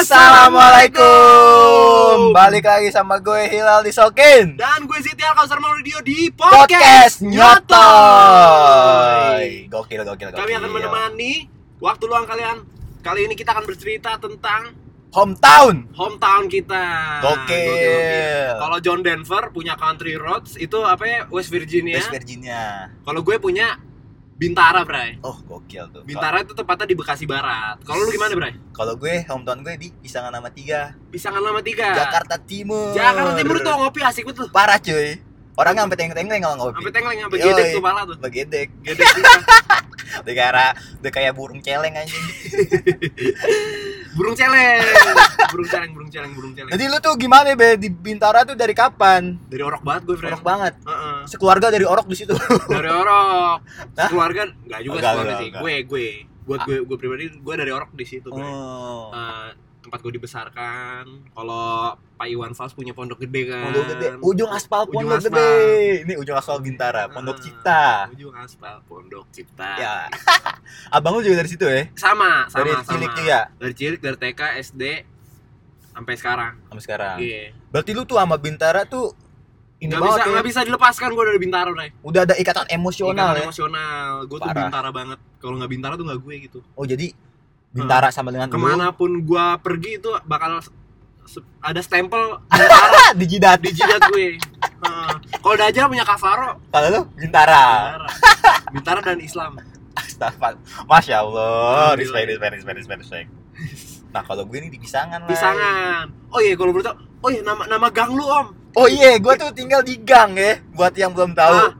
Assalamualaikum. Balik lagi sama gue Hilal di Sokin. Dan gue Siti Alkausar Mauludio di Podcast Podcast Nyotoy. Gokil, gokil, gokil. Kami akan menemani waktu luang kalian. Kali ini kita akan bercerita tentang hometown. hometown kita. Gokil. Kalau John Denver punya Country Roads itu apa ya West Virginia. West Virginia. Kalau gue punya Bintara, Bray. Oh, gokil tuh. Bintara itu tepatnya di Bekasi Barat. Kalau lu gimana, Bray? Kalau gue hometown gue di Pisangan nama tiga, Pisangan lama tiga. Jakarta Timur. Jakarta Timur tuh ngopi asik betul. Parah cuy. Orangnya sampai teng-teng kalau ngopi. Sampai tengleng, sampai gedek tuh pala tuh. Begedek. Gedek. Udah kayak udah kayak burung celeng anjing. burung celeng. Burung celeng, burung celeng, burung celeng. Jadi lu tuh gimana be di Bintara tuh dari kapan? Dari orok banget gue, friend. Orok banget. Heeh. Sekeluarga dari orok di situ. dari orok Hah? keluarga nggak juga Enggak, keluarga enggak, sih gue gue buat gue gue pribadi gue dari orok di situ Oh. Eh, tempat gue dibesarkan kalau Pak Iwan Fals punya pondok gede kan Pondok gede, ujung aspal Ujung pondok aspal. gede. Ini ujung aspal Bintara, Pondok Ah, Cipta. ujung aspal pondok cipta Ya. Abang lu juga dari situ ya? sama sama Dari sama cilik juga dari cilik dari TK SD sampai sekarang sampai sekarang. iya Berarti lu tuh sama Bintara tuh ini banget bisa ya. nggak bisa dilepaskan gue dari Bintara Bray. Udah ada ikatan emosional Ikatan ya. emosional gue tuh. Bintara banget kalau nggak Bintara tuh nggak gue gitu Oh, jadi Bintara sama dengan ke mana pun gua pergi itu bakal ada stempel Bintara di jidat. di jidat gue. Heeh. Kalau Dajjal punya Kafaro, Kalau lu Bintara. Bintara. Bintara dan Islam. Astagfirullah. Masya Allah. Respect, respect, respect, respect, respect. Nah, kalau gue ini di Pisangan lah. Pisangan. Oh iya, kalau beritahu, oh iya nama nama gang lu om. Oh iya, gue tuh tinggal di gang ya. Buat yang belum tahu. Nah,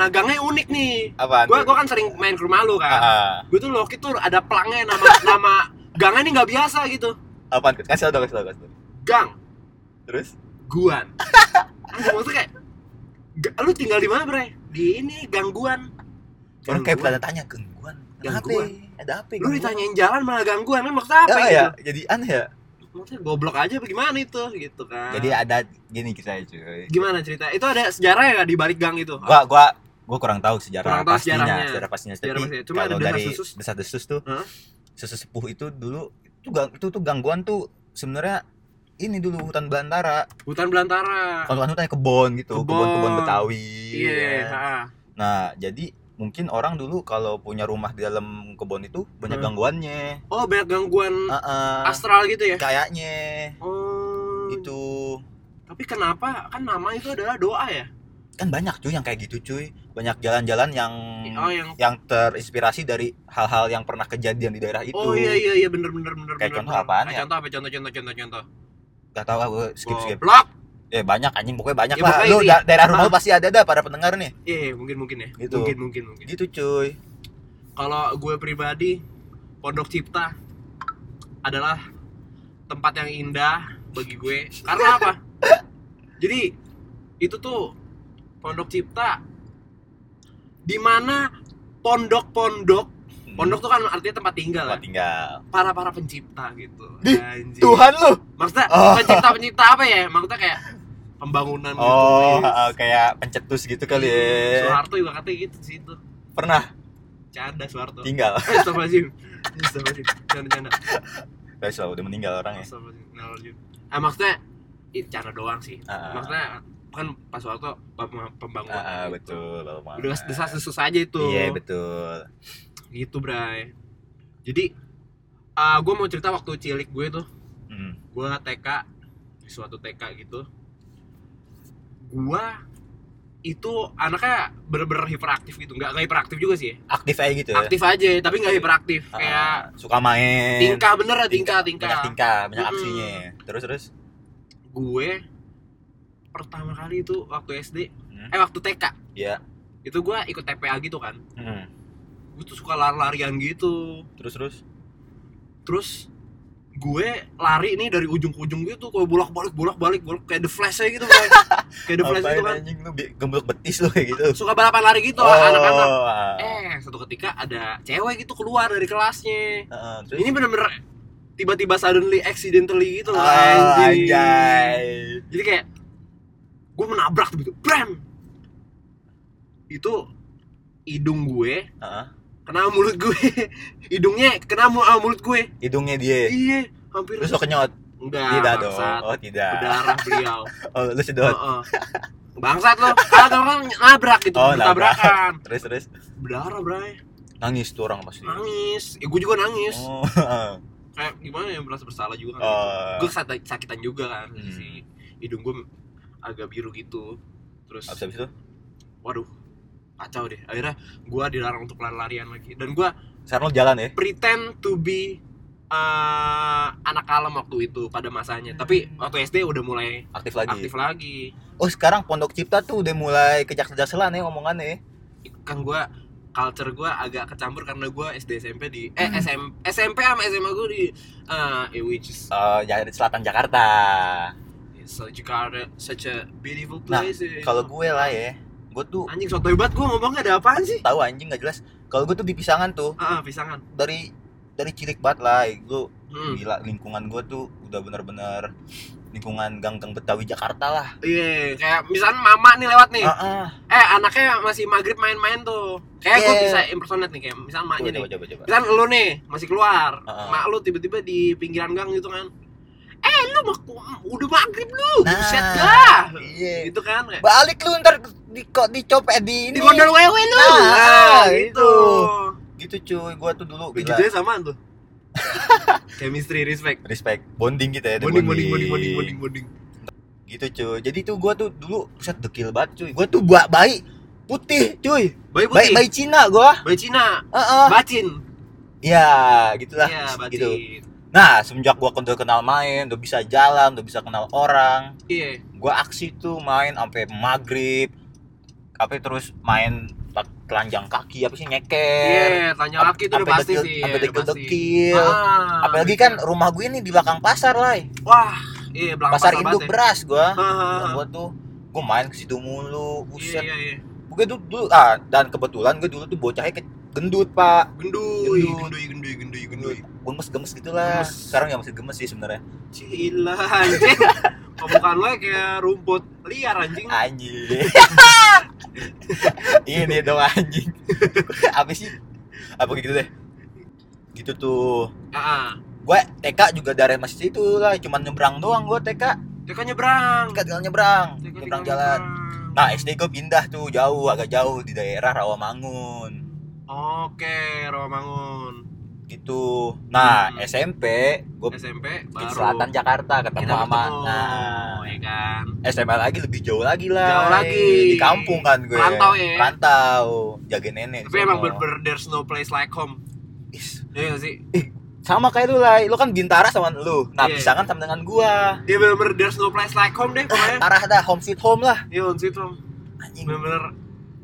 nah gangnya unik nih. Apaan? Gua tuh? gua kan sering main ke rumah lu kan. Ah, Gue tuh Loki tuh ada pelangnya nama nama gangnya ini nggak biasa gitu. apaan? tuh? Kasih tau, kasih tau, kasih tau. Gang Terus? Guan. Maksudnya kayak lu tinggal di mana, Bre? Di ini gangguan. Orang kayak pada tanya gangguan. Kenapa? Gangguan. Ada apa? Lu ditanyain jalan malah gangguan, kan maksudnya apa apa gitu? ya? Jadi aneh ya. Maksudnya goblok aja apa gimana itu gitu kan. Jadi ada gini kisahnya cuy. gimana cerita? Itu ada sejarah ya di balik gang itu? Gua gua gua kurang tahu sejarah Kurang tahu pastinya, sejarahnya. sejarah pastinya. Sejarah Tapi pastinya. Cuma kalau dari desas-desus. desas-desus tuh, Hah? sesepuh itu dulu itu gang itu tuh gangguan tuh sebenarnya ini dulu hutan belantara. Hutan belantara. Kalau hutan kebon gitu, Kebon. kebon-kebon Betawi. Iya, ya. ha. Nah, jadi mungkin orang dulu kalau punya rumah di dalam kebun itu banyak Hmm. gangguannya. Oh, banyak gangguan Heeh. astral gitu ya? Kayaknya Oh. itu Tapi kenapa? Kan nama itu adalah doa ya? Kan banyak cuy yang kayak gitu cuy. Banyak jalan-jalan yang Oh, yang yang terinspirasi dari hal-hal yang pernah kejadian di daerah itu. Oh iya iya iya bener bener bener Kayak bener, contoh bener. apaan Kayak ya? Contoh apa? Contoh contoh contoh contoh. Gak tau gue skip skip. Goblok. Ya banyak anjing pokoknya banyak Ya, lah. pokoknya Lu da- daerah rumah Ah. lu pasti ada dah para pendengar nih. Iya, iya, mungkin mungkin ya. Gitu. Mungkin mungkin mungkin. Gitu cuy. Kalau gue pribadi Pondok Cipta adalah tempat yang indah bagi gue. Karena apa? Jadi itu tuh Pondok Cipta di mana pondok-pondok Pondok tuh kan artinya tempat tinggal Tempat kan? tinggal. Para para pencipta gitu. Di, Anjing. Tuhan lu. Maksudnya Oh. pencipta-pencipta apa ya? Maksudnya kayak pembangunan gitu. Oh, Yes. ha-ha, kayak pencetus gitu kali ya. Soeharto juga katanya gitu sih itu. Pernah Canda Soeharto. tinggal. Eh, Astagfirullahaladzim. Astagfirullahaladzim. Canda-canda. Guys, udah meninggal orangnya. Astagfirullahaladzim. Ah, maksudnya itu cara doang sih. Ah. Maksudnya kan Pak Soeharto pem- pembangunan. Ah, ah, gitu. betul. Udah desas desus aja itu. Iya, betul. Gitu, Bray. Jadi ah gue mau cerita waktu cilik gue tuh, Hmm. gue TK di suatu TK gitu. Gue itu anaknya bener-bener hiperaktif gitu, nggak nggak hiperaktif juga sih. Aktif aja gitu ya. aktif aja, tapi nggak hiperaktif, Ah, kayak suka main. tingkah bener ya tingkah tingkah. Banyak tingkah, banyak aksinya. Terus terus. gue pertama kali itu waktu SD Hmm. eh waktu TK Iya. itu gue ikut TPA gitu kan Hmm. gue tuh suka lari-larian gitu Terus terus. terus gue lari nih dari ujung ke ujung gitu kayak bolak balik bolak balik bolak kayak the flash aja gitu kayak kayak the flash gitu kan anjing lu bi- gemblok betis lu kayak gitu. suka balapan lari gitu Oh, anak-anak ah. eh satu ketika ada cewek gitu keluar dari kelasnya Heeh, terus ini bener-bener tiba-tiba suddenly accidentally gitu loh Ah, anjing. anjay. jadi kayak gue menabrak gitu bram itu hidung gue Heeh. kena mulut gue hidungnya kena sama mulut gue Hidungnya dia. iya hampir Terus lo kenyot? enggak tidak dong. Oh, tidak. berdarah beliau Oh, lu sedot. Heeh. bangsat lo kagak kan nabrak gitu Oh, tabrakan Terus terus berdarah bray nangis tuh orang pasti. nangis ya gue juga nangis Oh. kayak gimana ya merasa bersalah juga kan Oh. gue sakit sakitan juga kan Hmm. si hidung gue agak biru gitu terus habis itu waduh kacau deh akhirnya gue dilarang untuk lari-larian lagi dan gue sekarang lo jalan ya? pretend to be uh, anak kalem waktu itu pada masanya tapi waktu SD udah mulai Aktif lagi. aktif lagi Oh, sekarang Pondok Cipta tuh udah mulai kejak-kejakselan ya omongannya. ya. kan gue culture gue agak kecampur karena gue SD SMP di eh Hmm. SM, SMP sama SMA gue di uh, eh, which is Oh, ya di selatan Jakarta. So Jakarta such a beautiful Nah, place eh. Kalau gue lah ya, gue tuh anjing sotoy banget gue ngomongnya ada apaan sih tahu anjing nggak jelas. Kalau gue tuh di Pisangan tuh ah pisangan dari dari cilik banget lah. Gue hmm. gila lingkungan gue tuh udah bener-bener lingkungan gang-gang Betawi Jakarta lah. iya kayak misalnya mama nih lewat nih Ah, ah. eh anaknya masih maghrib main-main tuh kayak gue Yeah. bisa impersonate nih kayak misalnya maknya Coba, nih coba, coba, coba. misalnya lu nih masih keluar Heeh. mak lu tiba-tiba di pinggiran gang gitu kan eh lu mak udah maghrib lu Nah, buset dah Iya. gitu kan Balik lu ntar di kok dicopet di ini. di gondol wewe lu Nah, Nah, gitu. Gitu cuy, gua tuh dulu gitu gila. ya samaan tuh chemistry respect Respect, bonding gitu ya, bonding bonding bonding bonding bonding bonding Gitu cuy. Jadi tuh gua tuh dulu set dekil banget cuy. Gua tuh ba bayi putih cuy. bayi Bayi putih bayi Cina gua. bayi Cina Heeh. bacin Ya, gitulah iya gitu. Nah, semenjak gua udah kenal main, udah bisa jalan, udah bisa kenal orang, iya gua aksi tuh main sampai maghrib. Apa terus main tak- telanjang kaki apa sih nyeker. iya tanya laki itu udah pasti dekil- sih sampai dekil-dekil. Ah, Apalagi kan rumah gue ini di belakang pasar lah. wah iya belakang Pasar banget induk ya. beras gua. Ah, ah, Dan ah. gua tuh gua main ke situ mulu. iya Buset. iya iya Gue tuh dulu ah dan kebetulan gue dulu tuh bocahnya ke- gendut, Pak. gendui Gendut. gendui gendui gendui gendui Gemes-gemes gitu lah. Gemes. Sekarang ya masih gemes sih sebenarnya. Cila anjing Pembukaan lo kayak rumput liar anjing Anjing. ini dong anjing. apa sih? Apa gitu deh. Gitu tuh. Ah, Gue TK juga dari masjid itu lah, cuman nyebrang doang gue TK. kan nyebrang TK tinggal nyebrang, kan nyebrang jalan. nyebrang. Nah SD gue pindah tuh jauh agak jauh di daerah Rawamangun Oke, Rawamangun gitu. Nah Hmm. SMP gue SMP di baru Selatan Jakarta ketemu kita sama ketemu, nah ya kan SMA lagi lebih jauh lagi lah. Jauh lagi. Di kampung kan gue. Merantau ya? Rantau, jaga nenek. Tapi emang sono. bener-bener there's no place like home Is, Iya gak sih? sama kayak lu lah. Lu kan Bintara sama lu. Nah Iya. pisangan sama dengan gua. Iya bener-bener there's no place like home deh pokoknya Parah dah home sweet home lah. Iya on sweet home Anjing. Bener-bener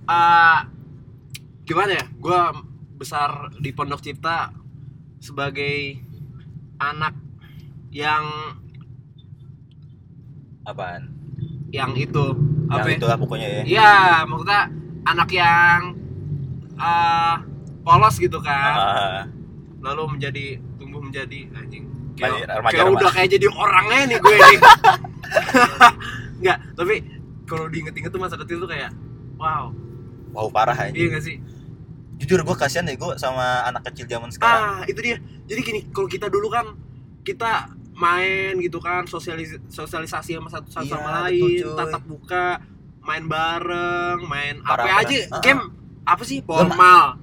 ah, Gimana ya? Gua besar di Pondok Cipta Sebagai anak yang Apaan? yang itu apa Yang ya? itulah pokoknya ya. Iya, maksudnya anak yang ah, polos gitu kan, Ah, lalu menjadi tumbuh menjadi anjing. Kayak, kayak udah kayak jadi orangnya nih gue nih. Enggak, tapi kalau diinget-inget tuh masa kecil tuh kayak wow, wow parah anjing. iya gak sih? Jujur gua kasihan deh gua sama anak kecil zaman sekarang. Ah, itu dia. Jadi gini, kalau kita dulu kan kita main gitu kan, sosialis sosialisasi sama satu satu Iya, sama betul, lain, cuy. tatap muka, main bareng, main apa aja, Ah. game apa sih formal.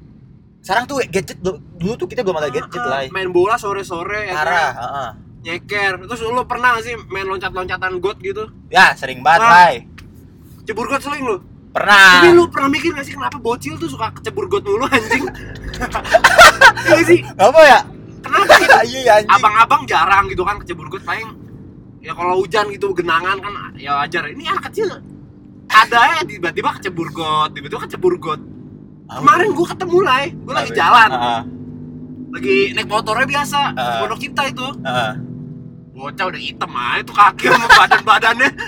Sekarang tuh gadget dulu tuh kita belum ada gadget Ah, ah, lah. main bola sore-sore ya Parah, kan? heeh. nyeker terus lu pernah gak sih main loncat-loncatan got gitu Ya, sering banget, Ah. Lai. cebur got sering lu Pernah. tapi lu pernah mikir gak sih kenapa bocil tuh suka kecebur got mulu anjing? Iya sih. Apa ya? kenapa gitu? Iya, ya, anjing. abang-abang jarang gitu kan kecebur got paling ya kalau hujan gitu genangan kan ya wajar. Ini anak kecil ada ya tiba-tiba kecebur got tiba-tiba kecebur got. Kemarin gua ketemu lah gua lagi jalan. Lagi naik motornya biasa Ah. pondok cipta itu. Heeh. Bocah udah hitam aja tuh kaki sama badan badannya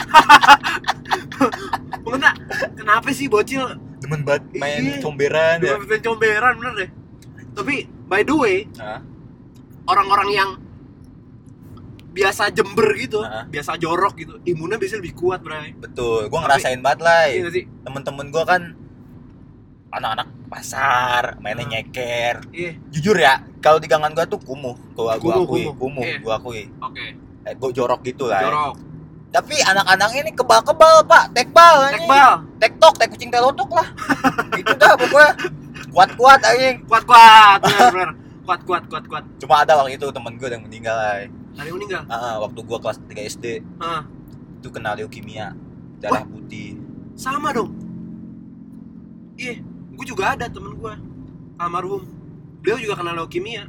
Maksudnya kenapa sih bocil Demen banget main Iya. comberan ya. dengan comberan bener deh tapi by the way orang-orang yang biasa jember gitu Ah. biasa jorok gitu imunnya biasanya lebih kuat bray Betul, gua Tapi- ngerasain banget lah. iya sih Temen-temen gua kan anak-anak pasar mainnya Hmm. nyeker Iya, jujur ya kalau di gangan gua tuh kumuh gua gua Kumuh, akui kumuh. kumuh Iya. gua akui oke. eh, gua jorok gitu lah ya. Jorok. tapi anak-anak ini kebal-kebal pak tekbal. Tekbal. tektok tek kucing telotok lah gitu dah pokoknya kuat-kuat anjing Kuat-kuat. Benar, benar. Kuat, kuat, kuat, kuat. cuma ada waktu itu temen gue yang meninggal lah Ada yang meninggal. Ah, ah, waktu gua kelas 3 SD Hah. itu kena leukemia darah putih Sama dong. Iya, gue juga ada temen gue almarhum. Beliau juga kena leukemia.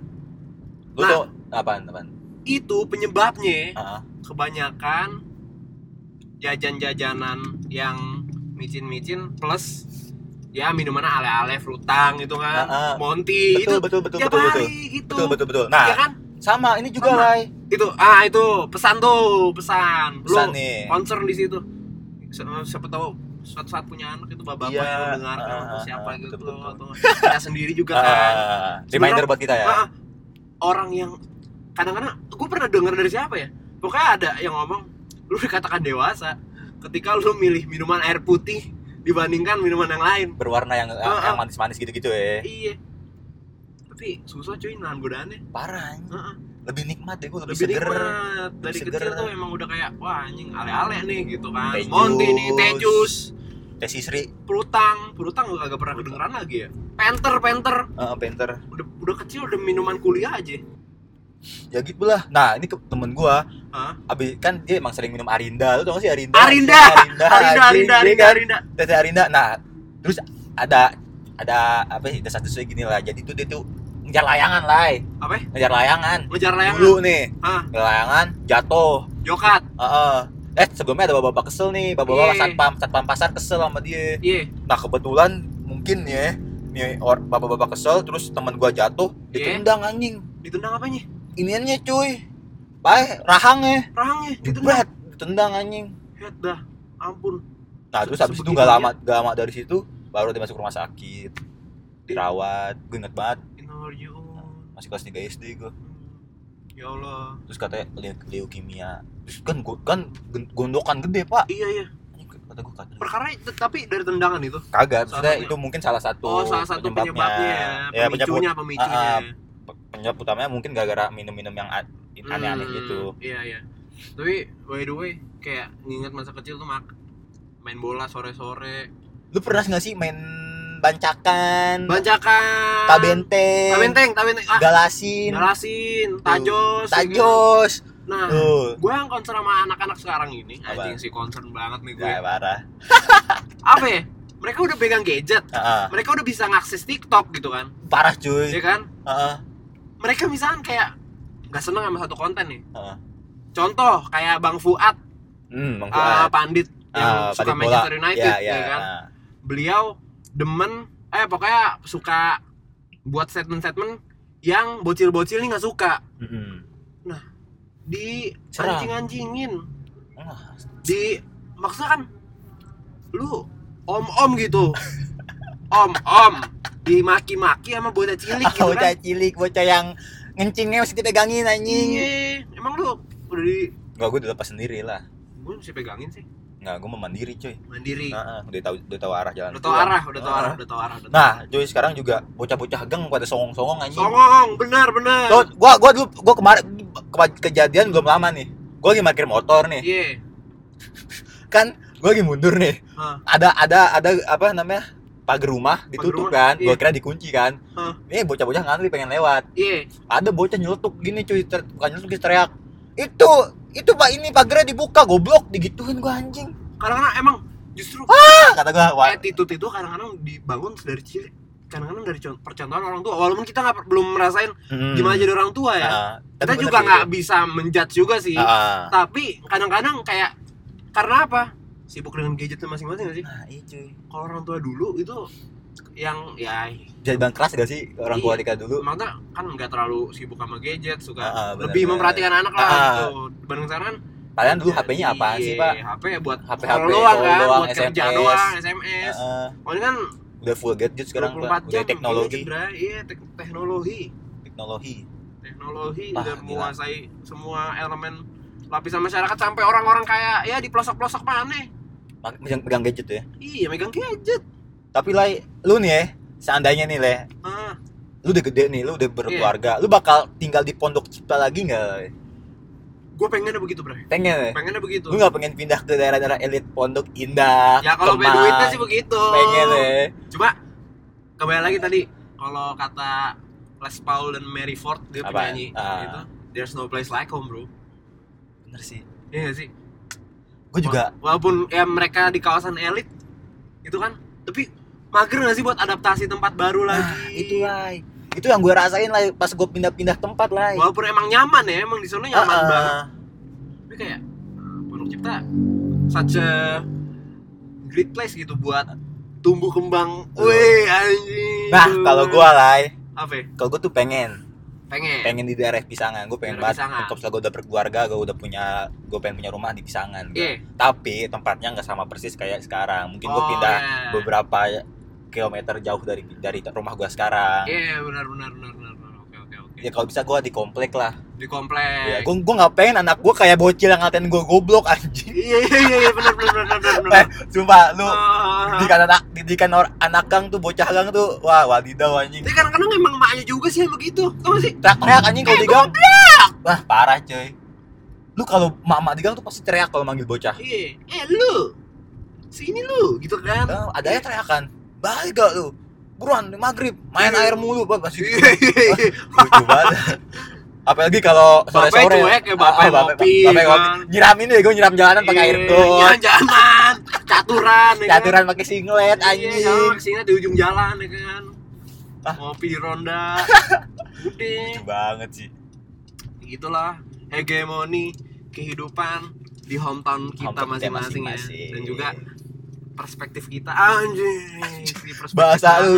lu Nah. tuh apaan apaan Itu penyebabnya ah. kebanyakan jajan-jajanan yang micin-micin plus ya minuman ale-ale frutang gitu kan. Ah. Monty betul itu betul betul tiap betul betul hari gitu. betul betul betul nah Ya kan? sama ini juga Sama. lah Itu ah itu pesan tuh, pesan. pesan Lu nih concern di situ. Si- Siapa tahu suatu saat punya anak itu bapak Iya, yang mendengarkan ah, atau ah, siapa ah, gitu betul, betul, atau kita sendiri juga kan. Ah, reminder buat kita ya. Ah, orang yang kadang-kadang gue pernah dengar dari siapa ya? Pokoknya ada yang ngomong lu dikatakan dewasa ketika lu milih minuman air putih dibandingkan minuman yang lain. Berwarna yang ah. yang manis-manis gitu-gitu ya. Iya. Tapi susah cuy nahan godaannya. Parah anjing. Heeh. Lebih nikmat deh gue lebih, lebih seger nikmat. dari seger. kecil tuh emang udah kayak wah anjing ale-ale nih gitu kan. Teh Monty nih teh jus. jus. Teh sisri. Perutang. Perutang gue kagak pernah kedengeran lagi ya. Penter penter. Uh, penter. Udah udah kecil udah minuman kuliah aja. Ya gitu lah. Nah ini ke temen gua. Hah? abis kan dia emang sering minum Arinda. Lu tau gak sih Arinda? Arinda! Arinda Arinda Arinda Arinda kan? Arinda. Teh Arinda. Nah terus ada ada apa sih satu satu gini lah. Jadi tuh dia tuh ngejar layangan lah apa? Ngejar layangan. Ngejar layangan? Dulu nih Hah? ngejar layangan jatuh. Jokat? Heeh. eh sebelumnya ada bapak-bapak kesel nih. Bapak-bapak Iya. satpam satpam pasar kesel sama dia. Iya. Nah kebetulan mungkin ya nih bapak-bapak kesel terus teman gua jatuh Iya. ditendang anjing. Ditendang apanya iniannya cuy. Baik, rahangnya. Rahangnya ditendang. Ditendang anjing. Head dah ampun. Nah terus habis itu nggak lama nggak lama dari situ baru dia masuk rumah sakit. Dirawat gue inget banget Inarjiun masih kelas 3 SD gue ya Allah. Terus katanya leu- leukemia. Terus kan gua kan gondokan gede pak. Iya iya. Kata gue kata. Perkara itu tapi dari tendangan itu? Kagak maksudnya itu mungkin salah satu oh salah satu penyebabnya. ya, ya penyebab pemicunya pemicunya. Ah. penyebab utamanya mungkin gara-gara minum-minum yang aneh-aneh Hmm, gitu. iya iya. Tapi by the way kayak nginget masa kecil tuh mak. Main bola sore sore lu pernah nggak sih main bancakan. Bancakan. Tabenteng tabenteng tabenteng ah. Galasin. Galasin tajos tajos. nah tuh. gue yang concern sama anak-anak sekarang ini Apa? anjing sih concern banget nih gue Gak parah. Apa ya? Mereka udah pegang gadget. Heeh. mereka udah bisa ngakses TikTok gitu kan. Parah ya cuy kan? Heeh. mereka misalkan kayak nggak seneng sama satu konten nih. Heeh. contoh kayak Bang Fuad. Hmm Bang uh, Fuad. Pandit yang Ah, suka Pandit bola. Manchester United Iya, iya. ya kan? ah. beliau demen eh pokoknya suka buat statement-statement yang bocil-bocil nih nggak suka. Mm-mm. di Serang. anjing-anjingin. Ah, di maksudnya kan lu om-om gitu. Om-om dimaki-maki sama bocah cilik gitu bocah kan. cilik bocah yang ngencingnya masih dipegangin anjing. Iya emang lu udah di Enggak, gue udah lepas sendiri lah. Gue mesti pegangin sih Enggak, gue mau mandiri cuy mandiri Heeh, udah tahu udah tahu arah jalan udah keluar. arah udah Heeh. arah udah tau arah udah Nah, cuy sekarang juga bocah-bocah gang pada songong-songong anjing. songong benar benar Tuh, gua gua dulu gua kemarin ke- kejadian belum lama nih. Gua lagi parkir motor nih. iya Kan gua lagi mundur nih. Hah. Ada ada ada apa namanya? pagar rumah ditutup rumah, kan. iya. Gua kira dikunci kan. Hah. Ini bocah-bocah ngantri pengen lewat. iya Ada bocah nyeletuk gini cuy, ter- bukan nyeletuk teriak. Itu itu Pak ini pagarnya dibuka goblok digituin gua anjing. kadang-kadang emang justru Ah, kata gua, wah. attitude itu kadang-kadang dibangun dari cilik kadang-kadang dari con- percontohan orang tua walaupun kita nggak belum merasain Hmm. gimana jadi orang tua ya Ah, kita juga nggak bisa menjudge juga sih ah. tapi kadang-kadang kayak karena apa sibuk dengan gadgetnya masing-masing gak sih Nah, iya cuy. kalau orang tua dulu itu yang ya Jadi bang keras gak sih orang tua Iya. kita dulu? maksudnya kan nggak terlalu sibuk sama gadget suka Ah, ah, bener, lebih bener. memperhatikan anak lah Ah, ah. gitu dibanding sekarang kan Kalian dulu HP-nya apaan sih, Pak? HP ya buat HP, HP, doang kan doang, buat kerja SMS. doang SMS oh ini kan udah full gadget sekarang 24 Pak. jam udah teknologi Iya, Cedra. iya tek- teknologi teknologi teknologi Ah, udah menguasai semua elemen lapisan masyarakat sampai orang-orang kayak ya di pelosok-pelosok mana megang gadget ya iya megang gadget tapi lah lu nih ya seandainya nih le ah, lu udah gede nih lu udah berkeluarga lu bakal tinggal di pondok cipta lagi nggak gue pengennya begitu bre. Pengen pengennya begitu. Lu nggak pengen pindah ke daerah-daerah elit pondok indah ya kalau punya duitnya sih begitu. Pengen le Coba kembali lagi tadi kalau kata Les Paul dan Mary Ford dia Apa? penyanyi Ah. itu There's no place like home bro. Bener sih. Iya nggak sih? Gue juga Wa- walaupun ya mereka di kawasan elit itu kan. Tapi mager nggak sih buat adaptasi tempat baru nah, lagi? itu lah itu yang gue rasain lah pas gue pindah-pindah tempat lah walaupun emang nyaman ya emang di sana nyaman Ah, ah. banget. Tapi kayak uh, Pondok Cipta such a great place gitu buat tumbuh kembang. Weh anjing. Nah kalau gue lah apa ya? kalau gue tuh pengen. Pengen? Pengen di daerah Pisangan. Gue pengen Daerah banget. Setelah gue udah berkeluarga gue udah punya gue pengen punya rumah di Pisangan Iya. tapi tempatnya nggak sama persis kayak sekarang. Mungkin gue Oh, pindah iya. beberapa kilometer jauh dari dari rumah gue sekarang Iya benar benar benar benar benar. Oke oke oke. ya kalau bisa gue di komplek lah Di komplek. ya gue gue nggak pengen anak gue kayak bocil yang ngatain gue goblok anjing Iya iya iya iya benar benar benar benar eh benar. sumpah lu Ah. didikan anak didikan or, anak gang tuh bocah gang tuh wah wadidaw anjing Tapi kadang-kadang emang emaknya juga sih yang begitu. Tau gak sih? teriak-teriak anjing kalau Eh, di gang wah parah coy lu kalau mama di gang tuh pasti teriak kalau manggil bocah Iya. Eh lu. Sini lu gitu kan. Nah, ada ya teriakan balik gak lu buruan maghrib main Iya. air mulu bapak pasti Iya iya iya. lucu banget apalagi kalau sore sore cuek ya, bapaknya ngopi, kan. nyiramin deh gue nyiram jalanan pakai air Iya, got iya, Jalan, caturan ya kan. caturan pakai singlet Iya, anjing jalan ke sini di ujung jalan ya kan. Ah. Ngopi ronda. Udah. lucu banget sih gitulah hegemoni kehidupan di hometown kita masing-masing ya dan juga perspektif kita. Anjing. Perspektif bahasa kita. lu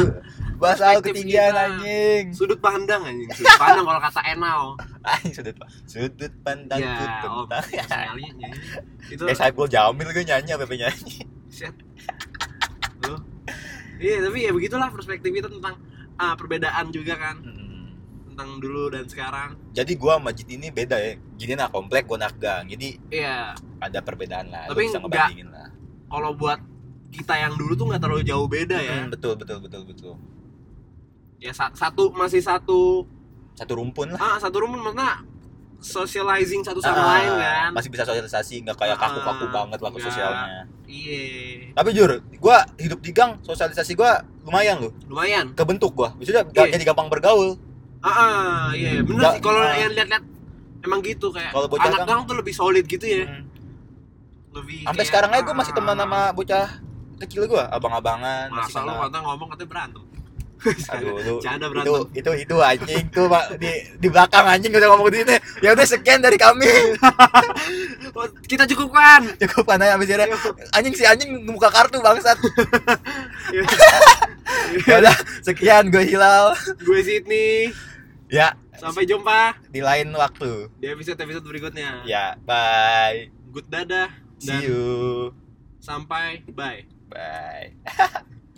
bahasa lu ketinggian kita. anjing. Sudut pandang anjing. Sudut pandang kalau kata Enao anjing sudut sudut pandang ya ku oh tentang sekali nyanyi. itu kayak Saiful Jamil gue nyanyi apa nyanyi? Shit Loh. iya tapi ya begitulah perspektif kita tentang ah, perbedaan juga kan. Hmm. tentang dulu dan sekarang. Jadi gua sama Jit ini beda ya. Ini anak komplek gua anak gang. Jadi iya. ada perbedaan lah. Tapi bisa nggak- ngebandingin lah. kalau buat kita yang dulu tuh nggak terlalu jauh beda ya. Hmm, betul betul betul betul. Ya sa- satu masih satu satu rumpun lah. Ah satu rumah maksudnya socializing satu sama Ah, lain kan? masih bisa sosialisasi nggak kayak kaku-kaku Ah, banget lah ke sosialnya. Iya. Tapi jujur gua hidup di gang sosialisasi gua lumayan loh. Lumayan? Kebentuk gua. Bisa Iya. jadi gampang bergaul. Ah ah, iya bener Nggak, sih kalau ah. yang lihat-lihat emang gitu kayak Kalau bocah anak gang- gang tuh lebih solid gitu ya. Hmm. lebih sampai kayak, sekarang aja gua masih ah, teman sama bocah kecil gua abang-abangan masih masa lu kata ngomong katanya berantem? Aduh, lu, Canda itu, berantem. itu itu anjing tuh pak. Di di belakang anjing udah ngomong di sini ya udah sekian dari kami. Kita cukupkan. Cukup kan ya abis anjing si anjing buka kartu bangsat. Ya udah sekian gue hilal. Gue Sydney. Ya. Sampai jumpa. Di lain waktu. Di episode episode berikutnya. Ya bye. Good dadah. See dan you sampai bye bye